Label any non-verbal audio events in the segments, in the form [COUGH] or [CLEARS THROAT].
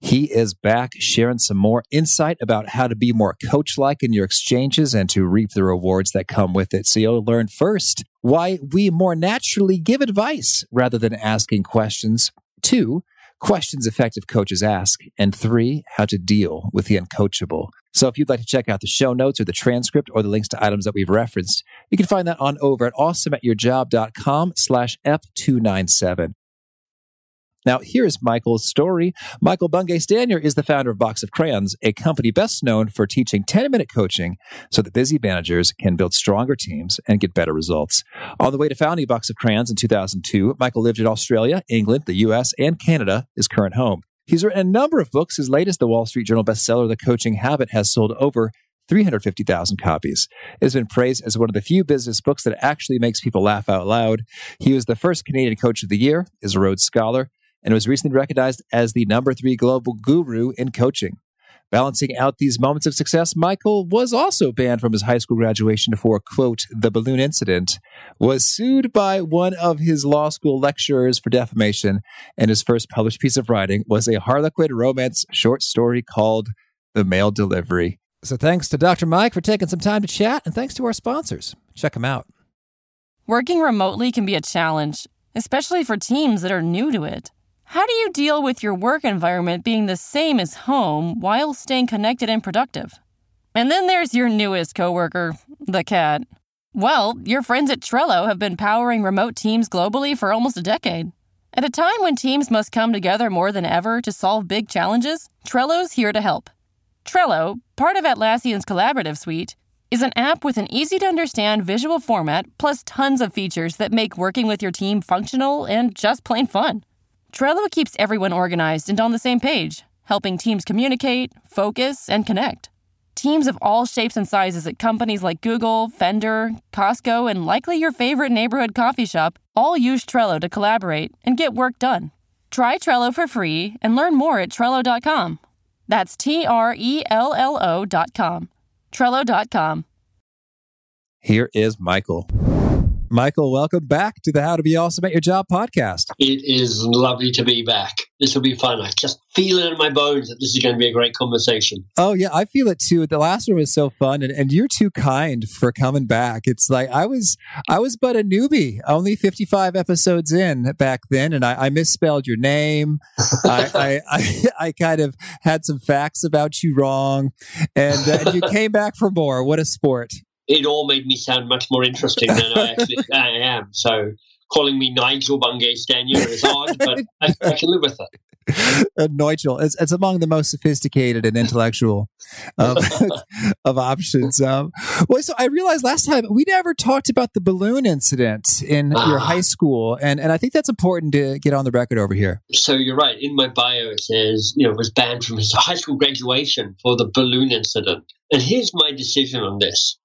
He is back sharing some more insight about how to be more coach like in your exchanges and to reap the rewards that come with it. So you'll learn first why we more naturally give advice rather than asking questions. Two, questions effective coaches ask. And three, how to deal with the uncoachable. So if you'd like to check out the show notes or the transcript or the links to items that we've referenced, you can find that on over at awesomeatyourjob.com slash ep297. Now, here's Michael's story. Michael Bungay Stanier is the founder of Box of Crayons, a company best known for teaching 10 minute coaching so that busy managers can build stronger teams and get better results. On the way to founding Box of Crayons in 2002, Michael lived in Australia, England, the US, and Canada, his current home. He's written a number of books. His latest, the Wall Street Journal bestseller, The Coaching Habit, has sold over 350,000 copies. It has been praised as one of the few business books that actually makes people laugh out loud. He was the first Canadian Coach of the Year, is a Rhodes Scholar, and was recently recognized as the number three global guru in coaching. Balancing out these moments of success, Michael was also banned from his high school graduation for, quote, the balloon incident, was sued by one of his law school lecturers for defamation, and his first published piece of writing was a Harlequin romance short story called The Male Delivery. So thanks to Dr. Mike for taking some time to chat, and thanks to our sponsors. Check them out. Working remotely can be a challenge, especially for teams that are new to it. How do you deal with your work environment being the same as home while staying connected and productive? And then there's your newest coworker, the cat. Well, your friends at Trello have been powering remote teams globally for almost a decade. At a time when teams must come together more than ever to solve big challenges, Trello's here to help. Trello, part of Atlassian's collaborative suite, is an app with an easy to understand visual format plus tons of features that make working with your team functional and just plain fun. Trello keeps everyone organized and on the same page, helping teams communicate, focus, and connect. Teams of all shapes and sizes at companies like Google, Fender, Costco, and likely your favorite neighborhood coffee shop all use Trello to collaborate and get work done. Try Trello for free and learn more at Trello.com. That's T R E L L O.com. Trello.com. Here is Michael. Michael, welcome back to the How to Be Awesome at Your Job podcast. It is lovely to be back. This will be fun. I just feel it in my bones that this is going to be a great conversation. Oh, yeah, I feel it too. The last one was so fun, and, and you're too kind for coming back. It's like I was I was but a newbie, only 55 episodes in back then, and I, I misspelled your name. I, [LAUGHS] I, I, I, kind of had some facts about you wrong, and, uh, and you came back for more. What a sport it all made me sound much more interesting than I [LAUGHS] actually I am. So calling me Nigel Bungay Stanier is odd, but I, I, can live with it. [LAUGHS] Uh, Nigel, it's, it's among the most sophisticated and intellectual of, [LAUGHS] of options. Um, well, so I realized last time we never talked about the balloon incident in your high school, and, and I think that's important to get on the record over here. So you're right. In my bio, it says you know was banned from his high school graduation for the balloon incident. And here's my decision on this.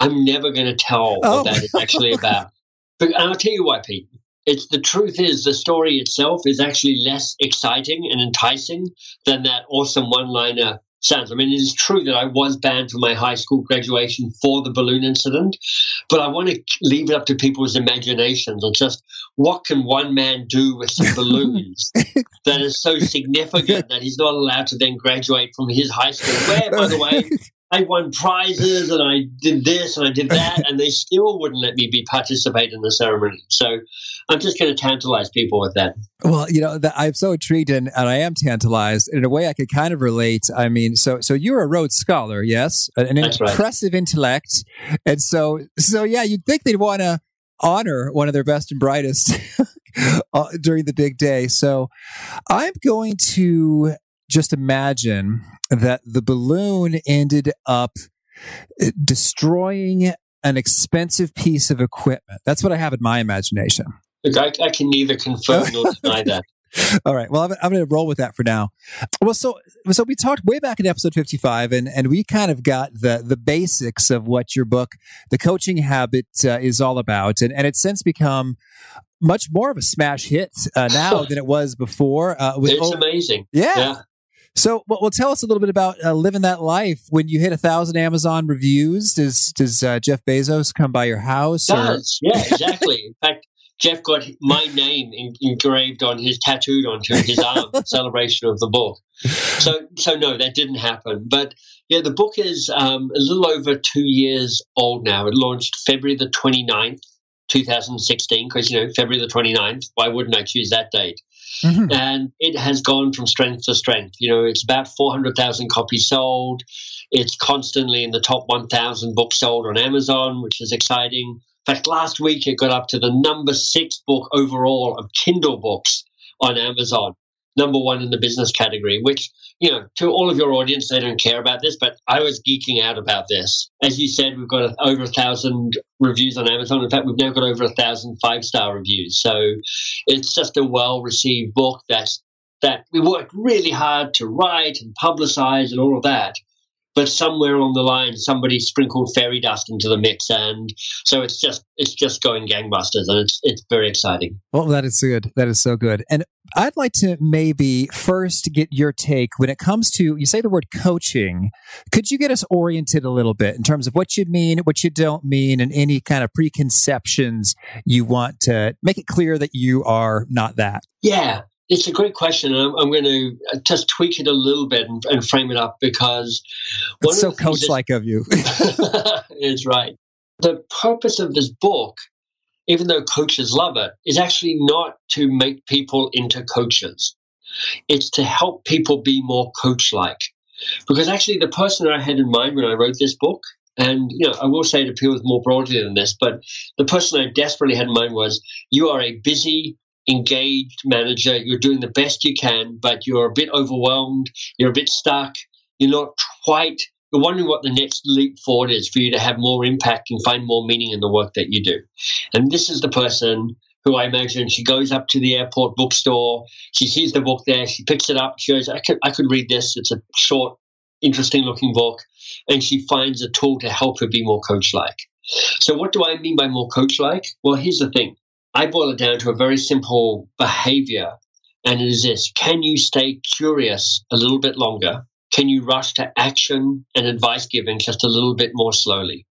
I'm never going to tell oh. what that is actually about. But I'll tell you why, Pete. It's the truth is the story itself is actually less exciting and enticing than that awesome one-liner sounds. I mean, it is true that I was banned from my high school graduation for the balloon incident, but I want to leave it up to people's imaginations on just what can one man do with some balloons [LAUGHS] that is so significant that he's not allowed to then graduate from his high school, where, by the way, I won prizes and I did this and I did [LAUGHS] that, and they still wouldn't let me be participate in the ceremony. So I'm just going to tantalize people with that. Well, you know, I'm so intrigued and, and I am tantalized in a way I could kind of relate. I mean, so so you're a Rhodes Scholar, yes, an That's impressive right. intellect, and so so yeah, you'd think they'd want to honor one of their best and brightest [LAUGHS] uh, during the big day. So I'm going to just imagine that the balloon ended up uh, destroying an expensive piece of equipment. That's what I have in my imagination. Look, I, I can neither confirm nor [LAUGHS] deny that. All right. Well, I'm, I'm going to roll with that for now. Well, so so we talked way back in episode 55, and and we kind of got the the basics of what your book, The Coaching Habit, uh, is all about, and and it's since become much more of a smash hit uh, now than it was before. Uh, with, it's amazing. Yeah. yeah. So, well, tell us a little bit about uh, living that life. When you hit a thousand Amazon reviews, does does uh, Jeff Bezos come by your house? Does yeah, exactly. In fact, Jeff got my name in, engraved on his tattooed onto his arm celebration of the book. So, so no, that didn't happen. But yeah, the book is um, a little over two years old now. It launched February the 29th, 2016, because, you know, February the 29th, why wouldn't I choose that date? Mm-hmm. And it has gone from strength to strength. You know, it's about 400,000 copies sold. It's constantly in the top 1,000 books sold on Amazon, which is exciting. In fact, last week it got up to the number six book overall of Kindle books on Amazon, number one in the business category, which, you know, to all of your audience, they don't care about this, but I was geeking out about this. As you said, we've got over a thousand reviews on Amazon. In fact, we've now got over a thousand five star reviews. So it's just a well received book that's that we worked really hard to write and publicize and all of that but somewhere along the line somebody sprinkled fairy dust into the mix and so it's just it's just going gangbusters and it's it's very exciting. Well that is good. That is so good. And i'd like to maybe first get your take when it comes to you say the word coaching. Could you get us oriented a little bit in terms of what you mean what you don't mean and any kind of preconceptions you want to make it clear that you are not that? Yeah it's a great question, I'm, I'm, going to uh, just tweak it a little bit and, and frame it up because it's so coach-like of you. [LAUGHS] [LAUGHS] it's right. The purpose of this book, even though coaches love it, is actually not to make people into coaches. It's to help people be more coach-like. Because actually, the person that I had in mind when I wrote this book, and you know, I will say it appeals more broadly than this, but the person I desperately had in mind was you are a busy, engaged manager. You're doing the best you can, but you're a bit overwhelmed. You're a bit stuck. You're not quite, you're wondering what the next leap forward is for you to have more impact and find more meaning in the work that you do. And this is the person who I imagine she goes up to the airport bookstore. She sees the book there. She picks it up. She goes, I could, I could read this. It's a short, interesting looking book. And she finds a tool to help her be more coach like. So, what do I mean by more coach like? Well, here's the thing I boil it down to a very simple behavior, and it is this can you stay curious a little bit longer? Can you rush to action and advice giving just a little bit more slowly?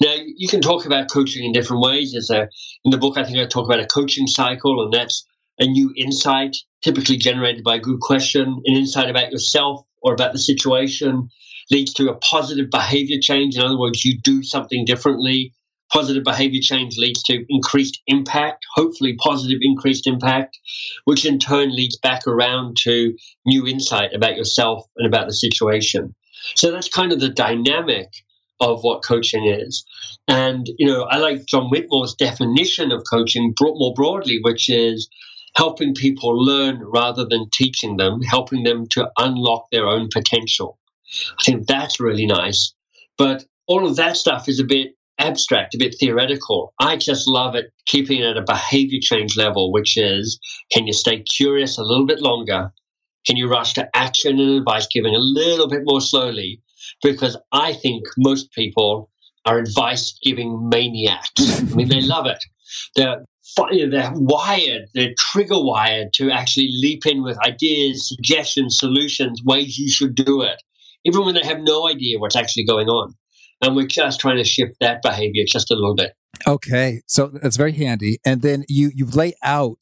Now, you can talk about coaching in different ways. A, in the book, I think I talk about a coaching cycle, and that's a new insight, typically generated by a good question, an insight about yourself or about the situation leads to a positive behavior change. In other words, you do something differently positive behavior change leads to increased impact, hopefully positive increased impact, which in turn leads back around to new insight about yourself and about the situation. So that's kind of the dynamic of what coaching is. And, you know, I like John Whitmore's definition of coaching more broadly, which is helping people learn rather than teaching them, helping them to unlock their own potential. I think that's really nice. But all of that stuff is a bit abstract, a bit theoretical. I just love it keeping it at a behavior change level, which is can you stay curious a little bit longer? Can you rush to action and advice giving a little bit more slowly? Because I think most people are advice giving maniacs. I mean, they love it. They're, they're wired, they're trigger wired to actually leap in with ideas, suggestions, solutions, ways you should do it, even when they have no idea what's actually going on. And we're just trying to shift that behavior just a little bit. Okay, so that's very handy. And then you you lay out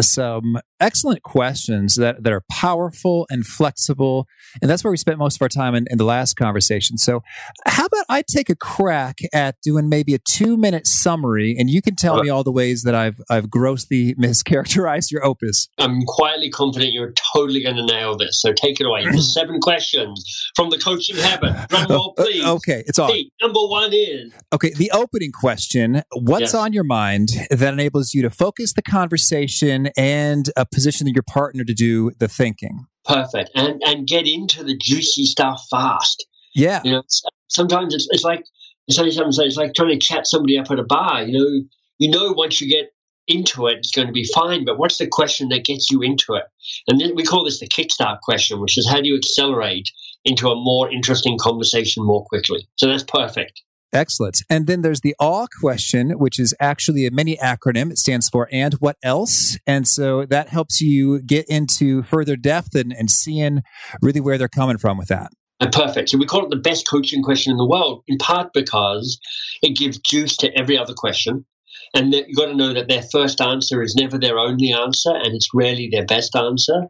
some excellent questions that, that are powerful and flexible. And that's where we spent most of our time in, in the last conversation. So, how about I take a crack at doing maybe a two minute summary and you can tell me all the ways that I've, I've grossly [LAUGHS] mischaracterized your opus? I'm quietly confident you're totally going to nail this. So, take it away. [CLEARS THROAT] seven questions from the coaching habit. Drum roll, oh, uh, please. Okay, it's on. Hey, number one is. Okay, the opening question What's yes. on your mind that enables you to focus the conversation and position your partner to do the thinking. Perfect. And and get into the juicy stuff fast. Yeah. You know, sometimes it's, it's like sometimes it's like trying to chat somebody up at a bar. You know, you know once you get into it, it is going to be fine, but what's the question that gets you into it? And then we call this the kickstart question, which is how do you accelerate into a more interesting conversation more quickly? So that's perfect. Excellent. And then there's the AWE question, which is actually a mini acronym. It stands for and what else? And so that helps you get into further depth and, and seeing really where they're coming from with that. And perfect. So we call it the best coaching question in the world, in part because it gives juice to every other question. And that you've got to know that their first answer is never their only answer and it's rarely their best answer.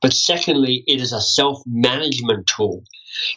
But secondly, it is a self management tool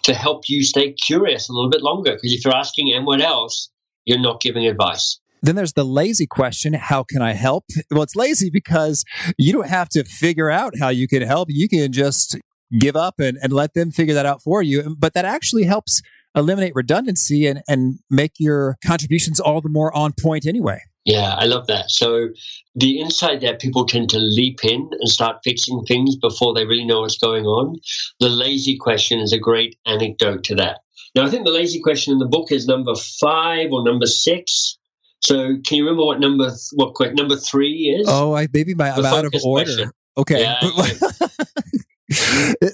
to help you stay curious a little bit longer. Because if you're asking, what else, you're not giving advice. Then there's the lazy question How can I help? Well, it's lazy because you don't have to figure out how you can help. You can just give up and, and let them figure that out for you. But that actually helps eliminate redundancy and, and make your contributions all the more on point anyway. Yeah, I love that. So the insight that people tend to leap in and start fixing things before they really know what's going on. The lazy question is a great anecdote to that. Now, I think the lazy question in the book is number five or number six. So, can you remember what number what quick number three is? Oh, I maybe my, I'm out of order. Question. Okay. Yeah, [LAUGHS]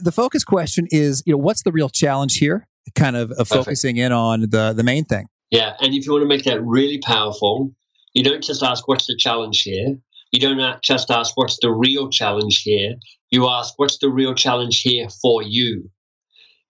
the focus question is, you know, what's the real challenge here? Kind of uh, focusing in on the the main thing. Yeah, and if you want to make that really powerful, you don't just ask, what's the challenge here? You don't just ask, what's the real challenge here? You ask, what's the real challenge here for you?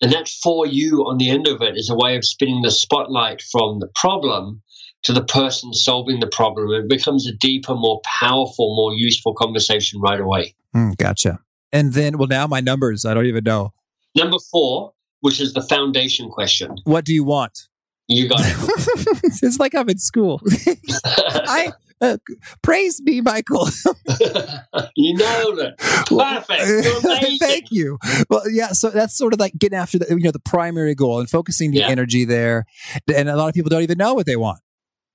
And that for you on the end of it is a way of spinning the spotlight from the problem to the person solving the problem. It becomes a deeper, more powerful, more useful conversation right away. Mm, gotcha. And then, well, now my numbers, I don't even know. Number four, which is the foundation question. What do you want? You got it. [LAUGHS] it's like I'm in school. [LAUGHS] I uh, praise me, Michael. [LAUGHS] you nailed it. Perfect. Thank you. Well, yeah. So that's sort of like getting after the you know the primary goal and focusing the yeah. energy there. And a lot of people don't even know what they want.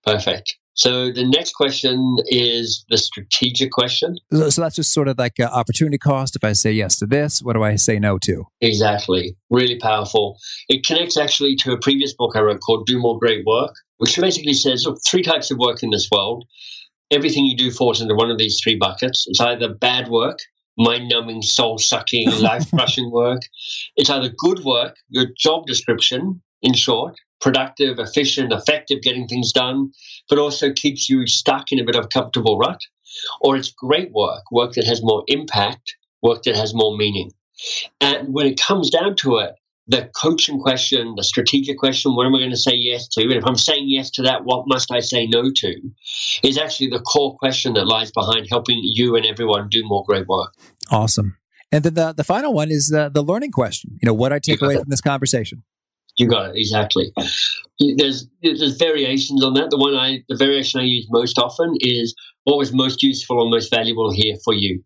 Perfect. So the next question is the strategic question. So that's just sort of like opportunity cost. If I say yes to this, what do I say no to? Exactly. Really powerful. It connects actually to a previous book I wrote called Do More Great Work, which basically says, look, three types of work in this world. Everything you do falls into one of these three buckets. It's either bad work, mind numbing, soul sucking, life [LAUGHS] crushing work. It's either good work, your job description, in short, productive, efficient, effective getting things done, but also keeps you stuck in a bit of a comfortable rut. Or it's great work, work that has more impact, work that has more meaning. And when it comes down to it, the coaching question, the strategic question, what am I going to say yes to? And if I'm saying yes to that, what must I say no to? Is actually the core question that lies behind helping you and everyone do more great work. Awesome. And then the, the final one is the, the learning question. You know, what I take away from this conversation. You got it exactly. There's there's variations on that. The one I the variation I use most often is what was most useful or most valuable here for you.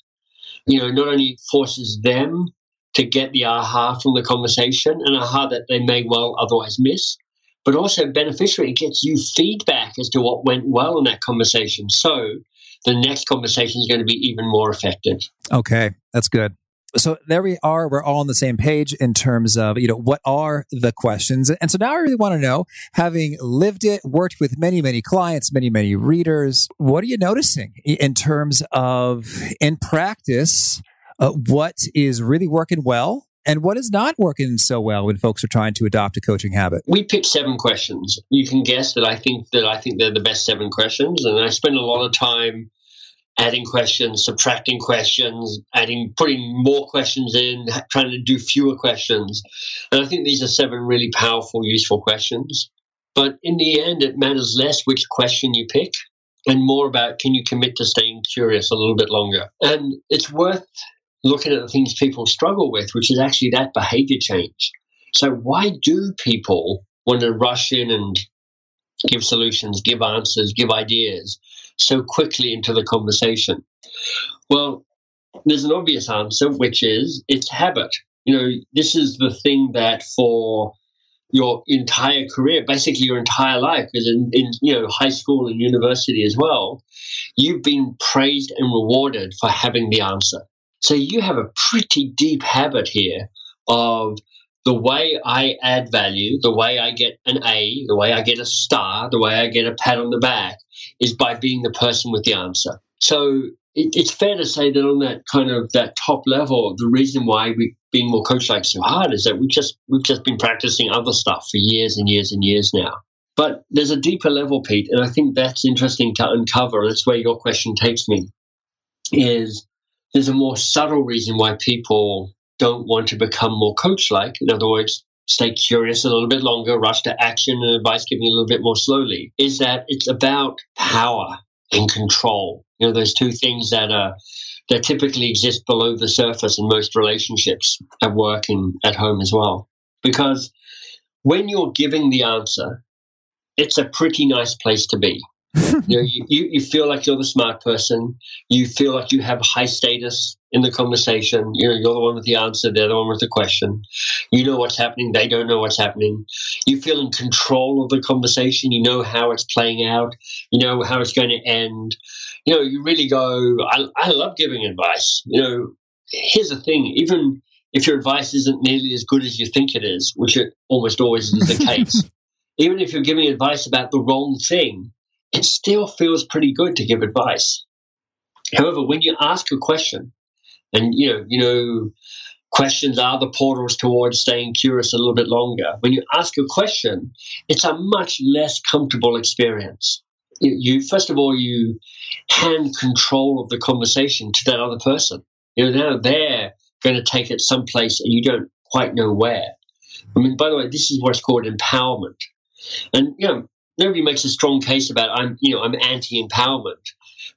You know, not only forces them to get the aha from the conversation, an aha that they may well otherwise miss, but also beneficially it gets you feedback as to what went well in that conversation. So the next conversation is going to be even more effective. Okay, that's good so there we are. We're all on the same page in terms of, you know, what are the questions? And so now I really want to know, having lived it, worked with many, many clients, many, many readers, what are you noticing in terms of in practice, uh, what is really working well and what is not working so well when folks are trying to adopt a coaching habit? We picked seven questions. You can guess that I think that I think they're the best seven questions, and I spend a lot of time adding questions, subtracting questions, adding, putting more questions in, trying to do fewer questions. And I think these are seven really powerful, useful questions. But in the end, it matters less which question you pick and more about can you commit to staying curious a little bit longer. And it's worth looking at the things people struggle with, which is actually that behavior change. So, why do people want to rush in and give solutions, give answers, give ideas? So quickly into the conversation? Well, there's an obvious answer, which is it's habit. You know, this is the thing that for your entire career, basically your entire life, because in, in you know high school and university as well, you've been praised and rewarded for having the answer. So you have a pretty deep habit here of the way I add value, the way I get an A, the way I get a star, the way I get a pat on the back is by being the person with the answer. So it, it's fair to say that on that kind of that top level, the reason why we being more coach-like so hard is that we've just we've just been practicing other stuff for years and years and years now. But there's a deeper level, Pete, and I think that's interesting to uncover. That's where your question takes me. Is there's a more subtle reason why people don't want to become more coach-like. In other words, stay curious a little bit longer, rush to action and advice giving a little bit more slowly, is that it's about power and control. You know, those two things that are that typically exist below the surface in most relationships at work and at home as well. Because when you're giving the answer, it's a pretty nice place to be. [LAUGHS] you, know, you, you feel like you're the smart person. You feel like you have high status in the conversation. You know, you're the one with the answer, they're the one with the question. You know what's happening, they don't know what's happening. You feel in control of the conversation. You know how it's playing out. You know how it's going to end. You know, you really go, I, I love giving advice. You know, here's the thing, even if your advice isn't nearly as good as you think it is, which it almost always is the [LAUGHS] case, even if you're giving advice about the wrong thing, it still feels pretty good to give advice. However, when you ask a question, and you know, you know, questions are the portals towards staying curious a little bit longer. When you ask a question, it's a much less comfortable experience. You, you first of all, you hand control of the conversation to that other person. You know, now they're going to take it someplace, and you don't quite know where. I mean, by the way, this is what's called empowerment. And you know, nobody makes a strong case about I'm you know I'm anti-empowerment,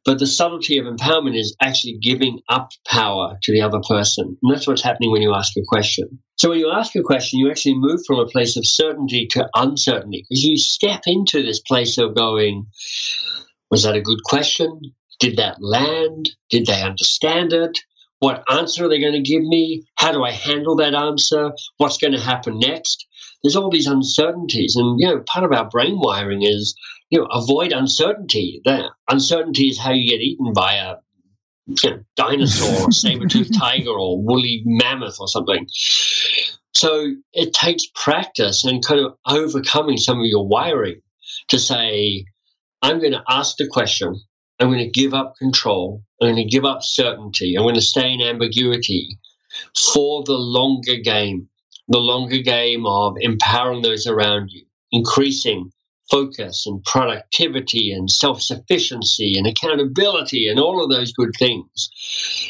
but the subtlety of empowerment is actually giving up power to the other person, and that's what's happening when you ask a question. So when you ask a question, you actually move from a place of certainty to uncertainty because you step into this place of going, was that a good question? Did that land? Did they understand it? What answer are they going to give me? How do I handle that answer? What's going to happen next? There's all these uncertainties. And, you know, part of our brain wiring is, you know, avoid uncertainty. That uncertainty is how you get eaten by a you know, dinosaur [LAUGHS] saber-toothed tiger or woolly mammoth or something. So it takes practice and kind of overcoming some of your wiring to say, I'm going to ask the question. I'm going to give up control. I'm going to give up certainty. I'm going to stay in ambiguity for the longer game the longer game of empowering those around you, increasing focus and productivity and self sufficiency and accountability and all of those good things.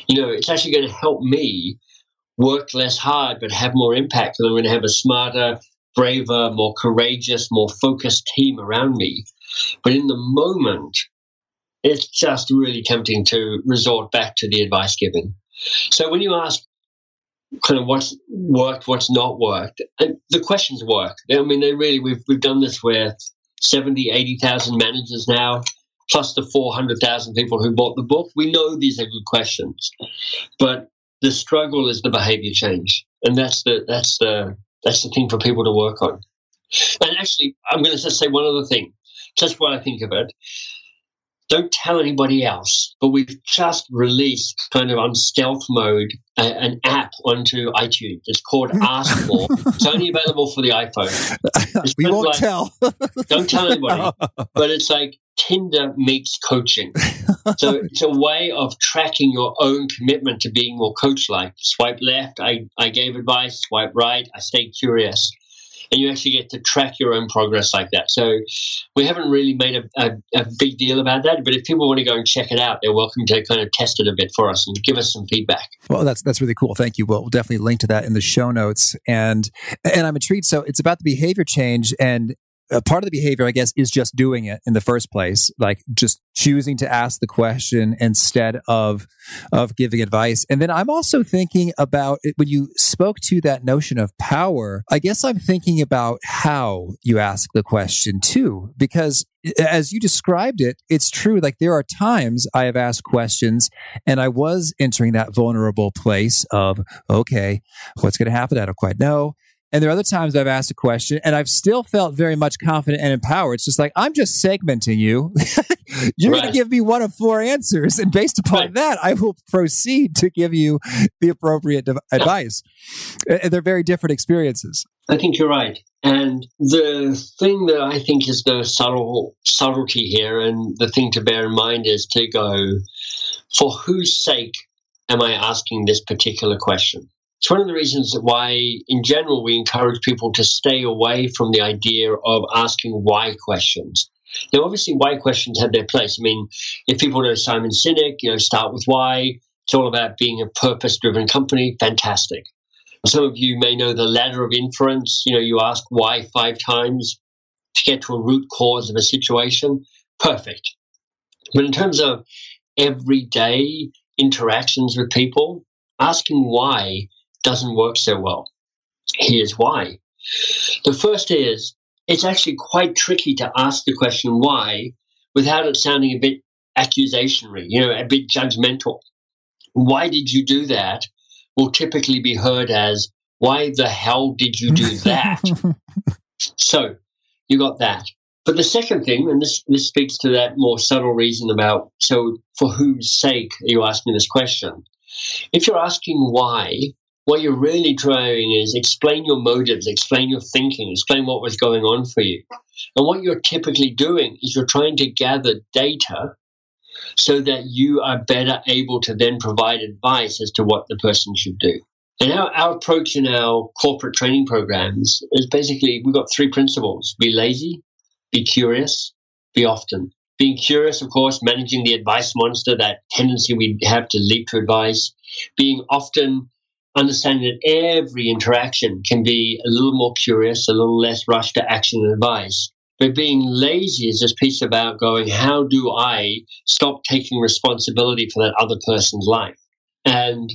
You know, it's actually going to help me work less hard but have more impact. And I'm going to have a smarter, braver, more courageous, more focused team around me. But in the moment, it's just really tempting to resort back to the advice giving. So when you ask, kind of what's worked, what's not worked. And the questions work. I mean, they really, we've, we've done this with 70, 80,000 managers now, plus the 400,000 people who bought the book. We know these are good questions, but the struggle is the behavior change. And that's the, that's the, that's the thing for people to work on. And actually, I'm going to just say one other thing, just what I think of it don't tell anybody else. But we've just released, kind of on stealth mode, a, an app onto iTunes. It's called [LAUGHS] Ask For. it's only available for the iPhone. [LAUGHS] It's we won't like, tell. [LAUGHS] don't tell anybody. But it's like Tinder meets coaching. So it's a way of tracking your own commitment to being more coach like. Swipe left, I, I gave advice. Swipe right, I stayed curious and you actually get to track your own progress like that. So we haven't really made a, a, a, big deal about that, but if people want to go and check it out, they're welcome to kind of test it a bit for us and give us some feedback. Well, that's that's really cool. Thank you. We'll, we'll definitely link to that in the show notes. And and I'm intrigued. So it's about the behavior change, and a part of the behavior, I guess, is just doing it in the first place, like just choosing to ask the question instead of of giving advice. And then I'm also thinking about it, when you spoke to that notion of power. I guess I'm thinking about how you ask the question too, because as you described it, it's true. Like there are times I have asked questions and I was entering that vulnerable place of, okay, what's going to happen? I don't quite know. And there are other times I've asked a question and I've still felt very much confident and empowered. It's just like, I'm just segmenting you. [LAUGHS] you're right. going to give me one of four answers. And based upon right. that, I will proceed to give you the appropriate advice. And they're very different experiences. I think you're right. And the thing that I think is the subtle subtlety here, and the thing to bear in mind is to go, for whose sake am I asking this particular question? It's one of the reasons why, in general, we encourage people to stay away from the idea of asking why questions. Now, obviously, why questions have their place. I mean, if people know Simon Sinek, you know, start with why. It's all about being a purpose driven company. Fantastic. Some of you may know the ladder of inference. You know, you ask why five times to get to a root cause of a situation. Perfect. But in terms of everyday interactions with people, asking why doesn't work so well. Here's why. The first is it's actually quite tricky to ask the question why without it sounding a bit accusationary, you know, a bit judgmental. Why did you do that? Will typically be heard as, why the hell did you do that? [LAUGHS] so you got that. But the second thing, and this, this speaks to that more subtle reason about, so for whose sake are you asking this question? If you're asking why, what you're really trying is explain your motives, explain your thinking, explain what was going on for you. And what you're typically doing is you're trying to gather data so that you are better able to then provide advice as to what the person should do. And our, our approach in our corporate training programs is basically we've got three principles be lazy, be curious, be often. Being curious, of course, managing the advice monster, that tendency we have to leap to advice. Being often understanding that every interaction can be a little more curious, a little less rushed to action and advice. But being lazy is this piece about going, how do I stop taking responsibility for that other person's life? And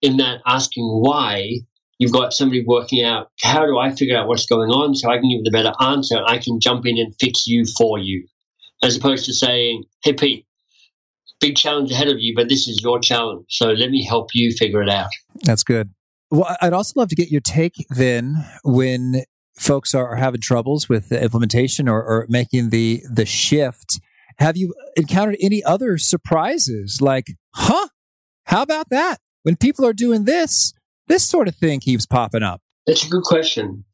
in that asking why, you've got somebody working out, how do I figure out what's going on so I can give the better answer? I can jump in and fix you for you. As opposed to saying, hey, Pete, big challenge ahead of you, but this is your challenge. So let me help you figure it out. That's good. Well, I'd also love to get your take then when folks are, having troubles with the implementation or, or making the the shift. Have you encountered any other surprises? Like, huh? How about that? When people are doing this, this sort of thing keeps popping up. That's a good question.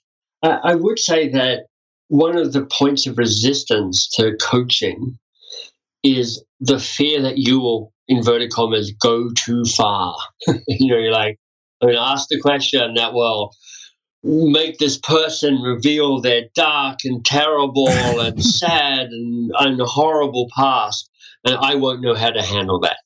I, I would say that one of the points of resistance to coaching is the fear that you will, inverted commas, go too far. [LAUGHS] you know, you're like, I'm going to ask the question that will make this person reveal their dark and terrible [LAUGHS] and sad and, and horrible past, and I won't know how to handle that.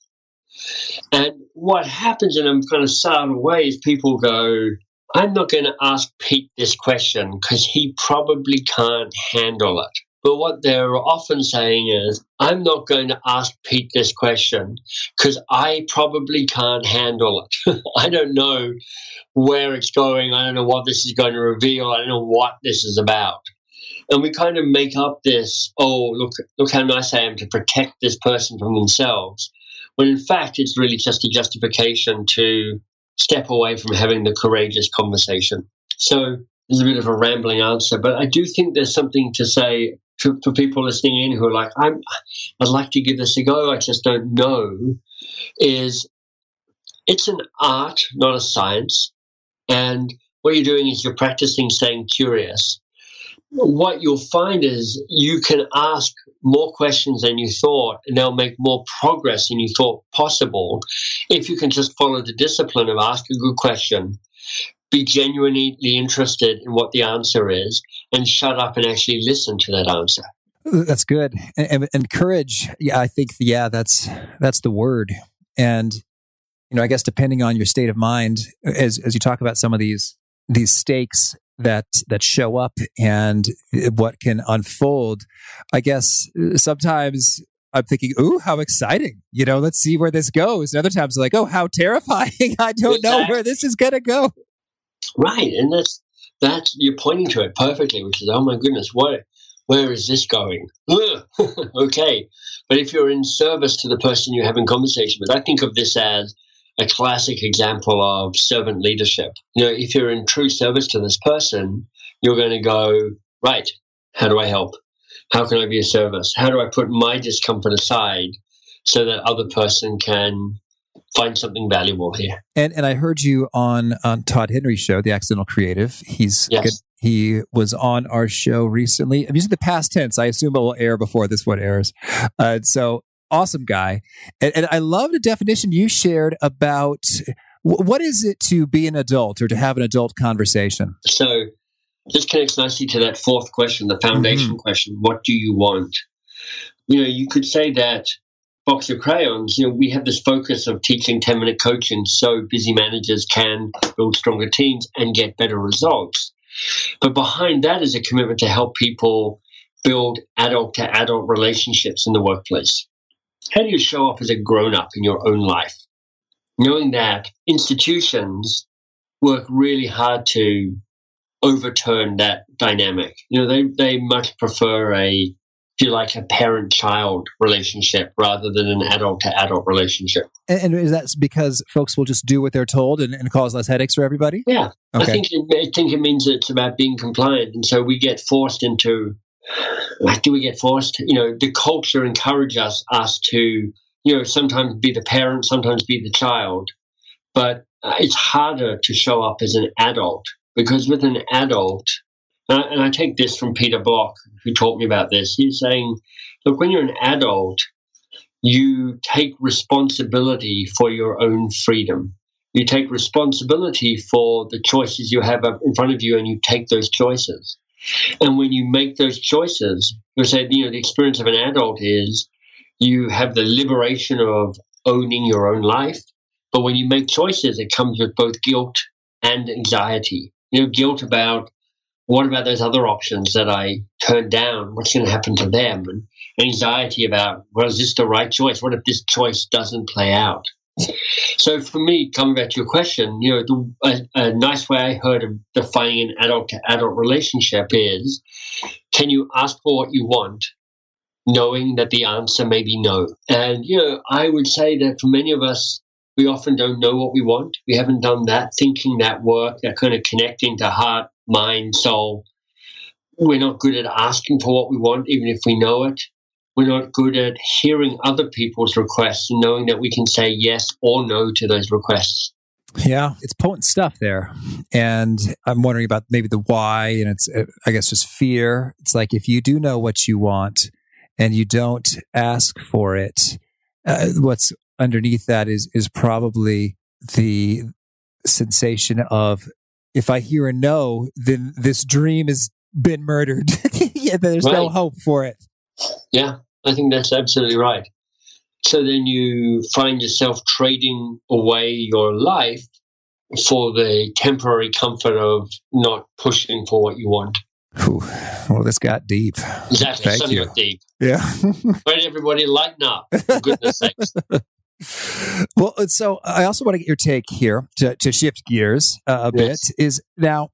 And what happens in a kind of subtle way is people go, I'm not going to ask Pete this question because he probably can't handle it. But what they're often saying is, I'm not going to ask Pete this question because I probably can't handle it. [LAUGHS] I don't know where it's going. I don't know what this is going to reveal. I don't know what this is about. And we kind of make up this, oh, look, look how nice I am to protect this person from themselves. When in fact, it's really just a justification to step away from having the courageous conversation. So there's a bit of a rambling answer, but I do think there's something to say for, for people listening in who are like, I'm, I'd like to give this a go, I just don't know, is it's an art, not a science. And what you're doing is you're practicing staying curious. What you'll find is you can ask more questions than you thought, and they'll make more progress than you thought possible if you can just follow the discipline of ask a good question, be genuinely interested in what the answer is and shut up and actually listen to that answer. That's good. And, and, courage, yeah, I think, yeah, that's that's the word. And you know, I guess depending on your state of mind, as as you talk about some of these these stakes that that show up and what can unfold, I guess uh, sometimes I'm thinking, "Ooh, how exciting!" You know, let's see where this goes. And other times, like, "Oh, how terrifying! [LAUGHS] I don't exactly. know where this is going to go." Right, and that's that's you're pointing to it perfectly, which is oh my goodness, what where is this going? [LAUGHS] okay, but if you're in service to the person you're having conversation with, I think of this as a classic example of servant leadership. You know, if you're in true service to this person, you're going to go right. How do I help? How can I be of service? How do I put my discomfort aside so that other person can find something valuable here? And and I heard you on on Todd Henry's show, The Accidental Creative. He's yes. good. He was on our show recently. I'm using the past tense. I assume it will air before this one airs. Uh, so awesome guy. And, and I love the definition you shared about what is it to be an adult or to have an adult conversation? So this connects nicely to that fourth question, the foundation mm-hmm. question. What do you want? You know, you could say that box of crayons, you know, we have this focus of teaching 10 minute coaching so busy managers can build stronger teams and get better results. But behind that is a commitment to help people build adult to adult relationships in the workplace. How do you show up as a grown up in your own life? Knowing that institutions work really hard to overturn that dynamic. You know, they, they much prefer a, if you like, a parent child relationship rather than an adult to adult relationship. And, and, is that because folks will just do what they're told and, and cause less headaches for everybody? Yeah. Okay. I, think it, I think it means it's about being compliant. And so we get forced into like, do we get forced? You know, the culture encourages us, us to, you know, sometimes be the parent, sometimes be the child. But uh, it's harder to show up as an adult because with an adult, and I, take this from Peter Block, who taught me about this, he's saying, look, when you're an adult, you take responsibility for your own freedom. You take responsibility for the choices you have in front of you and you take those choices. And when you make those choices, you say, you know, the experience of an adult is you have the liberation of owning your own life. But when you make choices, it comes with both guilt and anxiety. You know, guilt about what about those other options that I turned down? What's going to happen to them? And anxiety about, well, is this the right choice? What if this choice doesn't play out? So for me, coming back to your question, you know, the, a, a, nice way I heard of defining an adult to adult relationship is, can you ask for what you want, knowing that the answer may be no? And you know, I would say that for many of us, we often don't know what we want. We haven't done that thinking, that work, that kind of connecting to heart, mind, soul. We're not good at asking for what we want, even if we know it we're not good at hearing other people's requests and knowing that we can say yes or no to those requests. Yeah, it's potent stuff there. And I'm wondering about maybe the why, and it's, uh, I guess, just fear. It's like if you do know what you want and you don't ask for it, uh, what's underneath that is is probably the sensation of if I hear a no, then this dream has been murdered. [LAUGHS] yeah, there's right. no hope for it. Yeah, I think that's absolutely right. So then you find yourself trading away your life for the temporary comfort of not pushing for what you want. Whew. Well, this got deep. Exactly. Thank you. deep. Yeah. Right, everybody lighten up. For goodness [LAUGHS] sakes. Well, so I also want to get your take here to, to shift gears uh, a yes. bit. Is now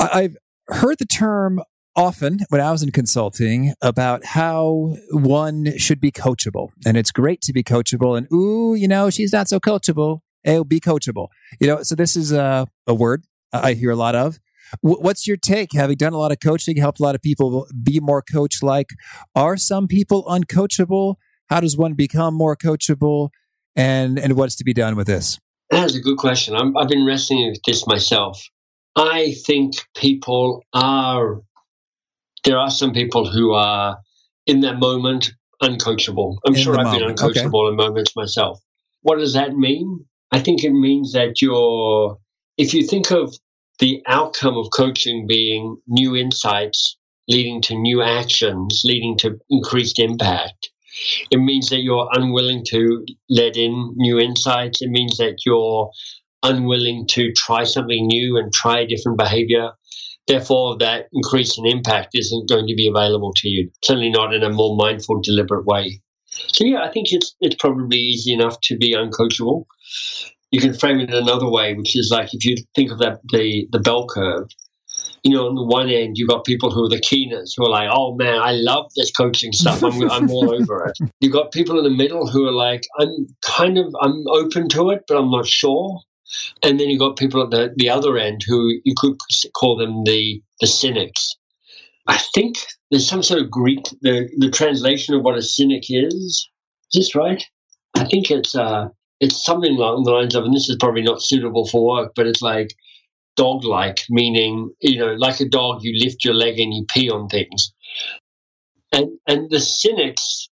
I've heard the term often when I was in consulting about how one should be coachable. And it's great to be coachable. And, ooh, you know, she's not so coachable. Hey, be coachable. You know, so this is a, a word I hear a lot of. what's your take? Having done a lot of coaching, helped a lot of people be more coach like. Are some people uncoachable? How does one become more coachable? And, and what's to be done with this? That's a good question. i I've been wrestling with this myself. I think people are there are some people who are in that moment uncoachable. I'm in sure I've moment. been uncoachable okay. in moments myself. What does that mean? I think it means that you're, if you think of the outcome of coaching being new insights leading to new actions, leading to increased impact, it means that you're unwilling to let in new insights. It means that you're unwilling to try something new and try a different behavior. Therefore, that increase in impact isn't going to be available to you, certainly not in a more mindful, deliberate way. So, yeah, I think it's, it's probably easy enough to be uncoachable. You can frame it another way, which is like if you think of that the, the bell curve, you know, on the one end, you've got people who are the keeners who are like, oh man, I love this coaching stuff. I'm, I'm all [LAUGHS] over it. You've got people in the middle who are like, I'm kind of, I'm open to it, but I'm not sure. And then you've got people at the, the other end who you could call them the, the cynics. I think there's some sort of Greek the the translation of what a cynic is. Is this right? I think it's uh it's something along the lines of, and this is probably not suitable for work, but it's like dog like, meaning, you know, like a dog, you lift your leg and you pee on things. And and the cynics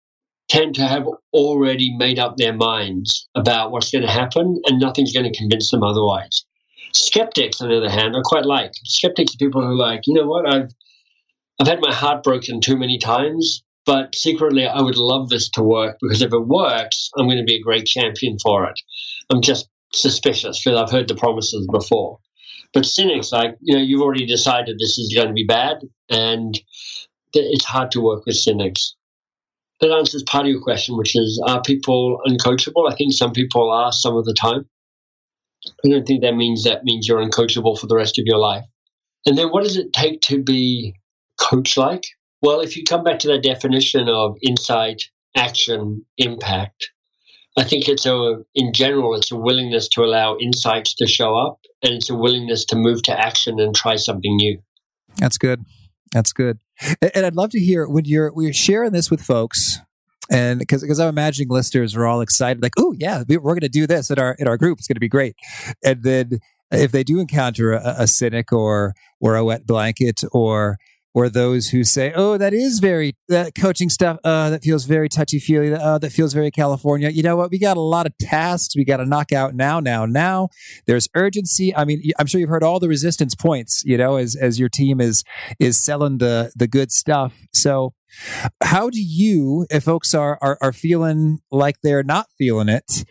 tend to have already made up their minds about what's going to happen, and nothing's going to convince them otherwise. Skeptics, on the other hand, are quite like skeptics are people who are like, you know what, I've I've had my heart broken too many times, but secretly I would love this to work because if it works, I'm going to be a great champion for it. I'm just suspicious because I've heard the promises before. But cynics, like, you know, you've already decided this is going to be bad, and it's hard to work with cynics. That answers part of your question, which is are people uncoachable? I think some people are some of the time. I don't think that means that means you're uncoachable for the rest of your life. And then what does it take to be coach like? Well, if you come back to that definition of insight, action, impact, I think it's a, in general, it's a willingness to allow insights to show up and it's a willingness to move to action and try something new. That's good. That's good. And I'd love to hear when you're when you're sharing this with folks, and because because I'm imagining listeners are all excited, like, oh yeah, we're going to do this in our in our group. It's going to be great. And then if they do encounter a, a cynic or or a wet blanket or or those who say, "Oh, that is very that coaching stuff. Uh, that feels very touchy feely. Uh, that feels very California." You know what? We got a lot of tasks. We got to knock out now, now, now. There's urgency. I mean, I'm sure you've heard all the resistance points. You know, as as your team is is selling the the good stuff. So, how do you, if folks are are, are feeling like they're not feeling it,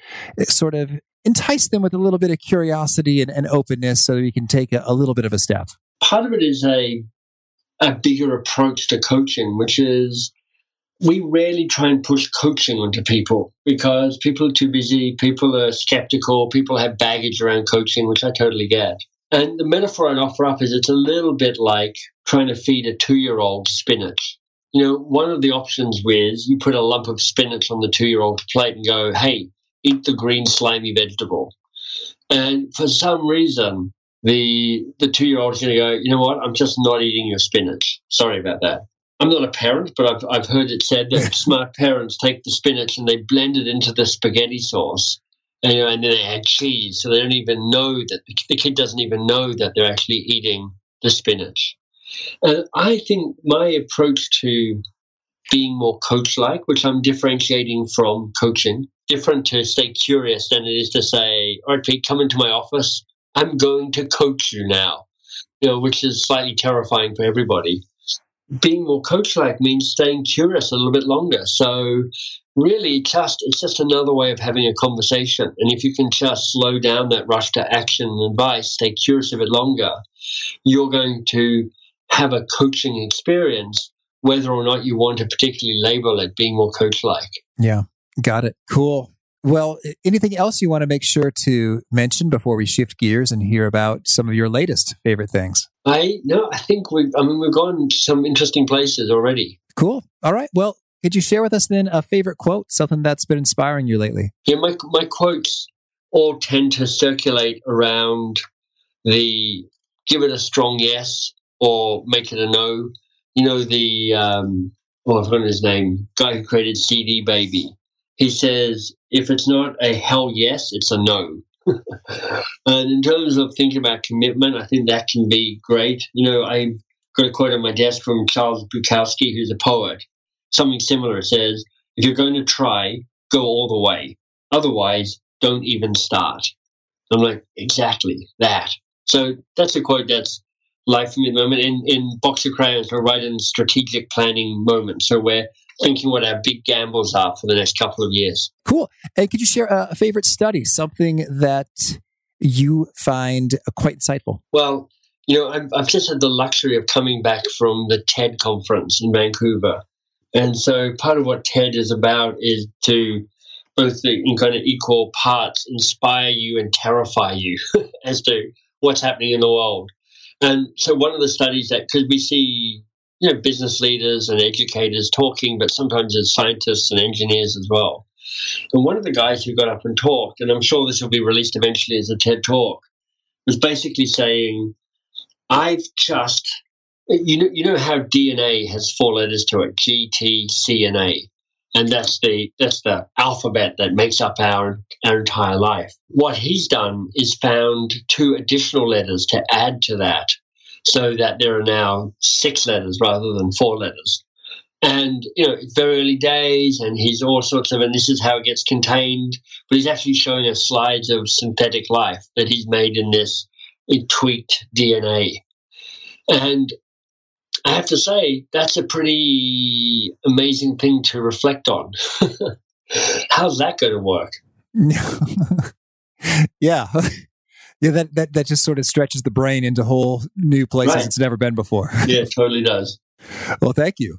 sort of entice them with a little bit of curiosity and, and openness, so that we can take a, a little bit of a step? Part of it is a a bigger approach to coaching, which is we rarely try and push coaching onto people because people are too busy, people are skeptical, people have baggage around coaching, which I totally get. And the metaphor I'd offer up is it's a little bit like trying to feed a two year old spinach. You know, one of the options is you put a lump of spinach on the two year old plate and go, hey, eat the green slimy vegetable. And for some reason, the the two year old is going to go, you know what? I'm just not eating your spinach. Sorry about that. I'm not a parent, but I've I've heard it said that [LAUGHS] smart parents take the spinach and they blend it into the spaghetti sauce, and, you know, and then they add cheese, so they don't even know that the kid doesn't even know that they're actually eating the spinach. And I think my approach to being more coach like, which I'm differentiating from coaching, different to stay curious than it is to say, all right, Pete, come into my office. I'm going to coach you now, you know, which is slightly terrifying for everybody. Being more coach-like means staying curious a little bit longer. So really just it's just another way of having a conversation. And if you can just slow down that rush to action and advice, stay curious a bit longer, you're going to have a coaching experience, whether or not you want to particularly label it being more coach like. Yeah. Got it. Cool. Well, anything else you want to make sure to mention before we shift gears and hear about some of your latest favorite things? I no, I think we've I mean, we've gone to some interesting places already. Cool. All right. Well, could you share with us then a favorite quote, something that's been inspiring you lately? Yeah, my my quotes all tend to circulate around the give it a strong yes or make it a no. You know the um, oh, I've forgotten his name. Guy who created CD Baby he says, if it's not a hell yes, it's a no. [LAUGHS] and in terms of thinking about commitment, I think that can be great. You know, I got a quote on my desk from Charles Bukowski, who's a poet. Something similar says, if you're going to try, go all the way. Otherwise, don't even start. I'm like, exactly that. So that's a quote that's life for me at the moment. In, in Box of Crayons, we're right in strategic planning moment. So we're thinking what our big gambles are for the next couple of years. Cool. And could you share a favorite study, something that you find quite insightful? Well, you know, I've, I've just had the luxury of coming back from the TED conference in Vancouver. And so part of what TED is about is to both in kind of equal parts inspire you and terrify you [LAUGHS] as to what's happening in the world. And so one of the studies that, because we see you know, business leaders and educators talking, but sometimes it's scientists and engineers as well. And one of the guys who got up and talked, and I'm sure this will be released eventually as a TED talk, was basically saying, I've just you know, you know how DNA has four letters to it: G, T, C, and A, and that's the that's the alphabet that makes up our our entire life. What he's done is found two additional letters to add to that, so that there are now six letters rather than four letters. And you know, it's very early days, and he's all sorts of, and this is how it gets contained. But he's actually showing us slides of synthetic life that he's made in this tweaked DNA. And I have to say, that's a pretty amazing thing to reflect on. [LAUGHS] How's that going to work? [LAUGHS] yeah. [LAUGHS] Yeah, that, that, that just sort of stretches the brain into whole new places right. it's never been before. [LAUGHS] yeah, it totally does. Well, thank you.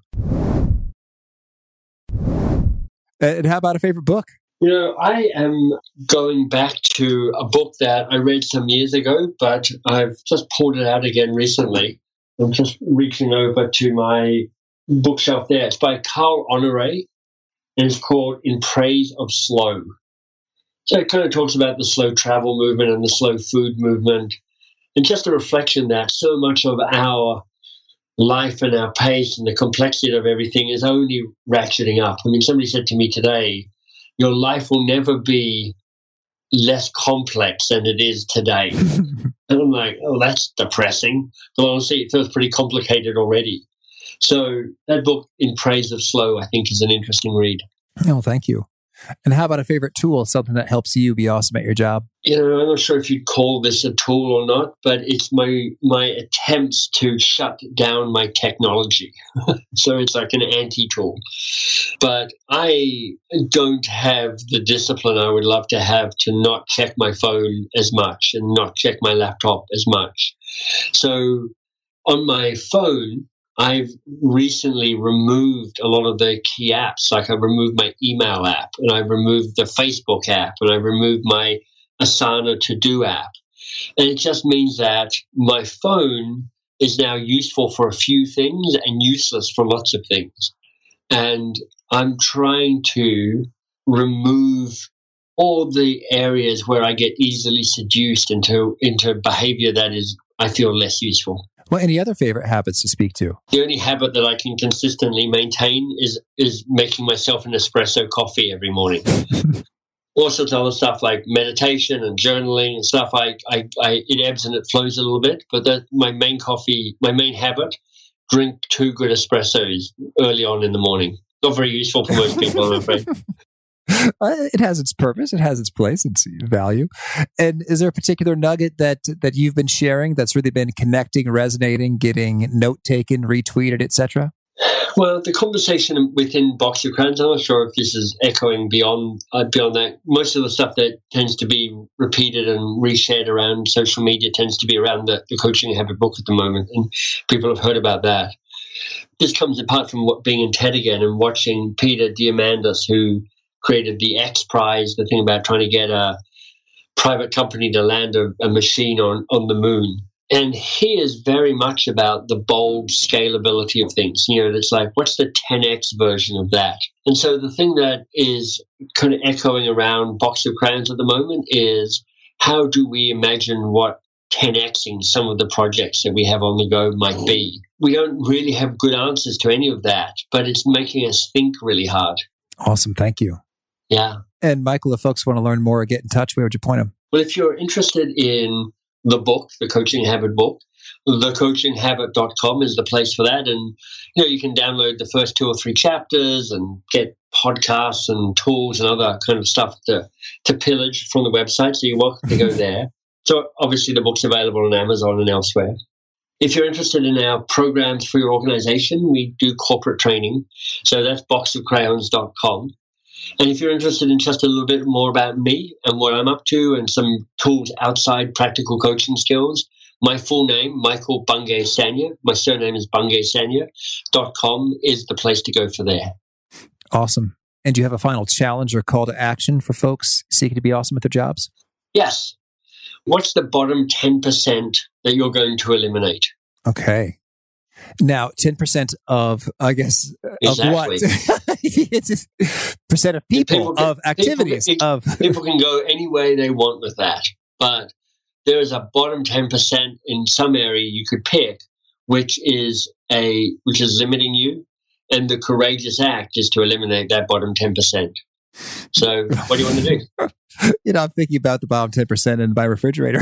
And how about a favorite book? You know, I am going back to a book that I read some years ago, but I've just pulled it out again recently. I'm just reaching over to my bookshelf there. It's by Carl Honore, and it's called In Praise of Slow. So it kind of talks about the slow travel movement and the slow food movement, and just a reflection that so much of our life and our pace and the complexity of everything is only ratcheting up. I mean, somebody said to me today, your life will never be less complex than it is today. [LAUGHS] and I'm like, oh, that's depressing. But honestly, it feels pretty complicated already. So that book, In Praise of Slow, I think is an interesting read. Oh, thank you. And how about a favorite tool, something that helps you be awesome at your job? You know, I'm not sure if you'd call this a tool or not, but it's my my attempts to shut down my technology. [LAUGHS] so it's like an anti-tool. But I don't have the discipline I would love to have to not check my phone as much and not check my laptop as much. So on my phone, I've recently removed a lot of the key apps. Like I removed my email app and I removed the Facebook app and I removed my Asana to do app. And it just means that my phone is now useful for a few things and useless for lots of things. And I'm trying to remove all the areas where I get easily seduced into into behavior that is I feel less useful. Well, any other favorite habits to speak to? The only habit that I can consistently maintain is is making myself an espresso coffee every morning. All sorts of other stuff like meditation and journaling and stuff. I, I, I it ebbs and it flows a little bit, but that my main coffee, my main habit, drink two good espressos early on in the morning. Not very useful for most people, I'm afraid. [LAUGHS] [LAUGHS] it has its purpose. It has its place, its value. And is there a particular nugget that that you've been sharing that's really been connecting, resonating, getting note taken, retweeted, etc.? Well, the conversation within Box of Crayons, I'm not sure if this is echoing beyond uh, beyond that. Most of the stuff that tends to be repeated and reshared around social media tends to be around the, the Coaching Habit book at the moment, and people have heard about that. This comes apart from what being in TED again and watching Peter Diamandis, who created the X Prize, the thing about trying to get a private company to land a, a machine on, on the moon. And he is very much about the bold scalability of things. You know, it's like, what's the 10x version of that? And so the thing that is kind of echoing around Box of Crayons at the moment is how do we imagine what 10xing some of the projects that we have on the go might be? We don't really have good answers to any of that, but it's making us think really hard. Awesome. Thank you. Yeah. And Michael, if folks want to learn more or get in touch, where would you point them? Well, if you're interested in the book, the Coaching Habit book, thecoachinghabit.com is the place for that. And, you know, you can download the first two or three chapters and get podcasts and tools and other kind of stuff to, to pillage from the website. So you're welcome to go [LAUGHS] there. So obviously the book's available on Amazon and elsewhere. If you're interested in our programs for your organization, we do corporate training. So that's boxofcrayons.com. And if you're interested in just a little bit more about me and what I'm up to and some tools outside practical coaching skills, my full name, Michael Bungay Stanier, my surname is Bungay com is the place to go for there. Awesome. And do you have a final challenge or call to action for folks seeking to be awesome at their jobs? Yes. What's the bottom 10% that you're going to eliminate? Okay. Now, 10% of, I guess, exactly. of what? [LAUGHS] it's just percent of people, people can, of activities people of people can go any way they want with that. But there is a bottom ten percent in some area you could pick which is a which is limiting you, and the courageous act is to eliminate that bottom ten percent. So, what do you want to do? [LAUGHS] [LAUGHS] you know, I'm thinking about the bottom 10% in my refrigerator.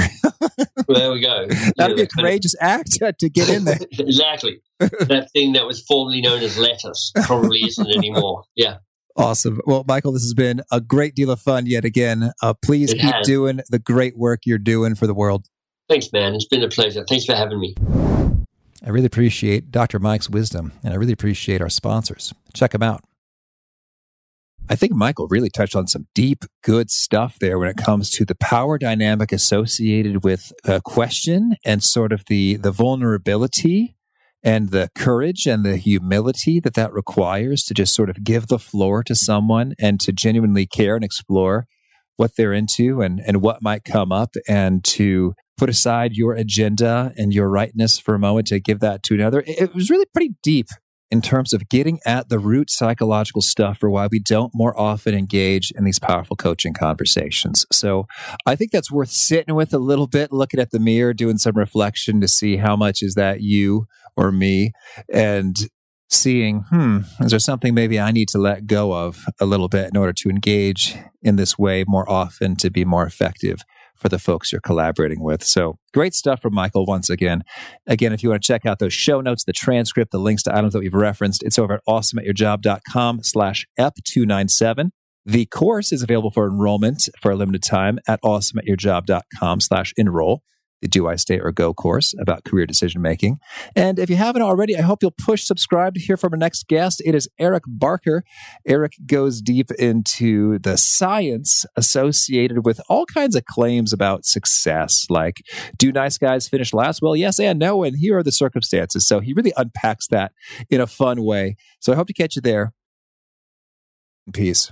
well, there we go. [LAUGHS] That'd be a courageous act to get in there. [LAUGHS] exactly. that thing that was formerly known as lettuce probably isn't anymore. Yeah. Awesome. Well, Michael, this has been a great deal of fun yet again. Uh, please it keep has. doing the great work you're doing for the world. Thanks, man. It's been a pleasure. Thanks for having me. I really appreciate Dr. Mike's wisdom, and I really appreciate our sponsors. Check them out. I think Michael really touched on some deep, good stuff there when it comes to the power dynamic associated with a question and sort of the, the vulnerability and the courage and the humility that that requires to just sort of give the floor to someone and to genuinely care and explore what they're into and, and what might come up and to put aside your agenda and your rightness for a moment to give that to another. It was really pretty deep in terms of getting at the root psychological stuff for why we don't more often engage in these powerful coaching conversations. So I think that's worth sitting with a little bit, looking at the mirror, doing some reflection to see how much is that you or me and seeing, hmm, is there something maybe I need to let go of a little bit in order to engage in this way more often to be more effective for the folks you're collaborating with. So great stuff from Michael once again. Again, if you want to check out those show notes, the transcript, the links to items that we've referenced, it's over at awesomeatyourjob.com slash ep297. The course is available for enrollment for a limited time at awesomeatyourjob.com slash enroll the Do I Stay or Go course about career decision making. And if you haven't already, I hope you'll push subscribe to hear from our next guest. It is Eric Barker. Eric goes deep into the science associated with all kinds of claims about success, like do nice guys finish last? Well, yes and no, and here are the circumstances. So he really unpacks that in a fun way. So I hope to catch you there. Peace.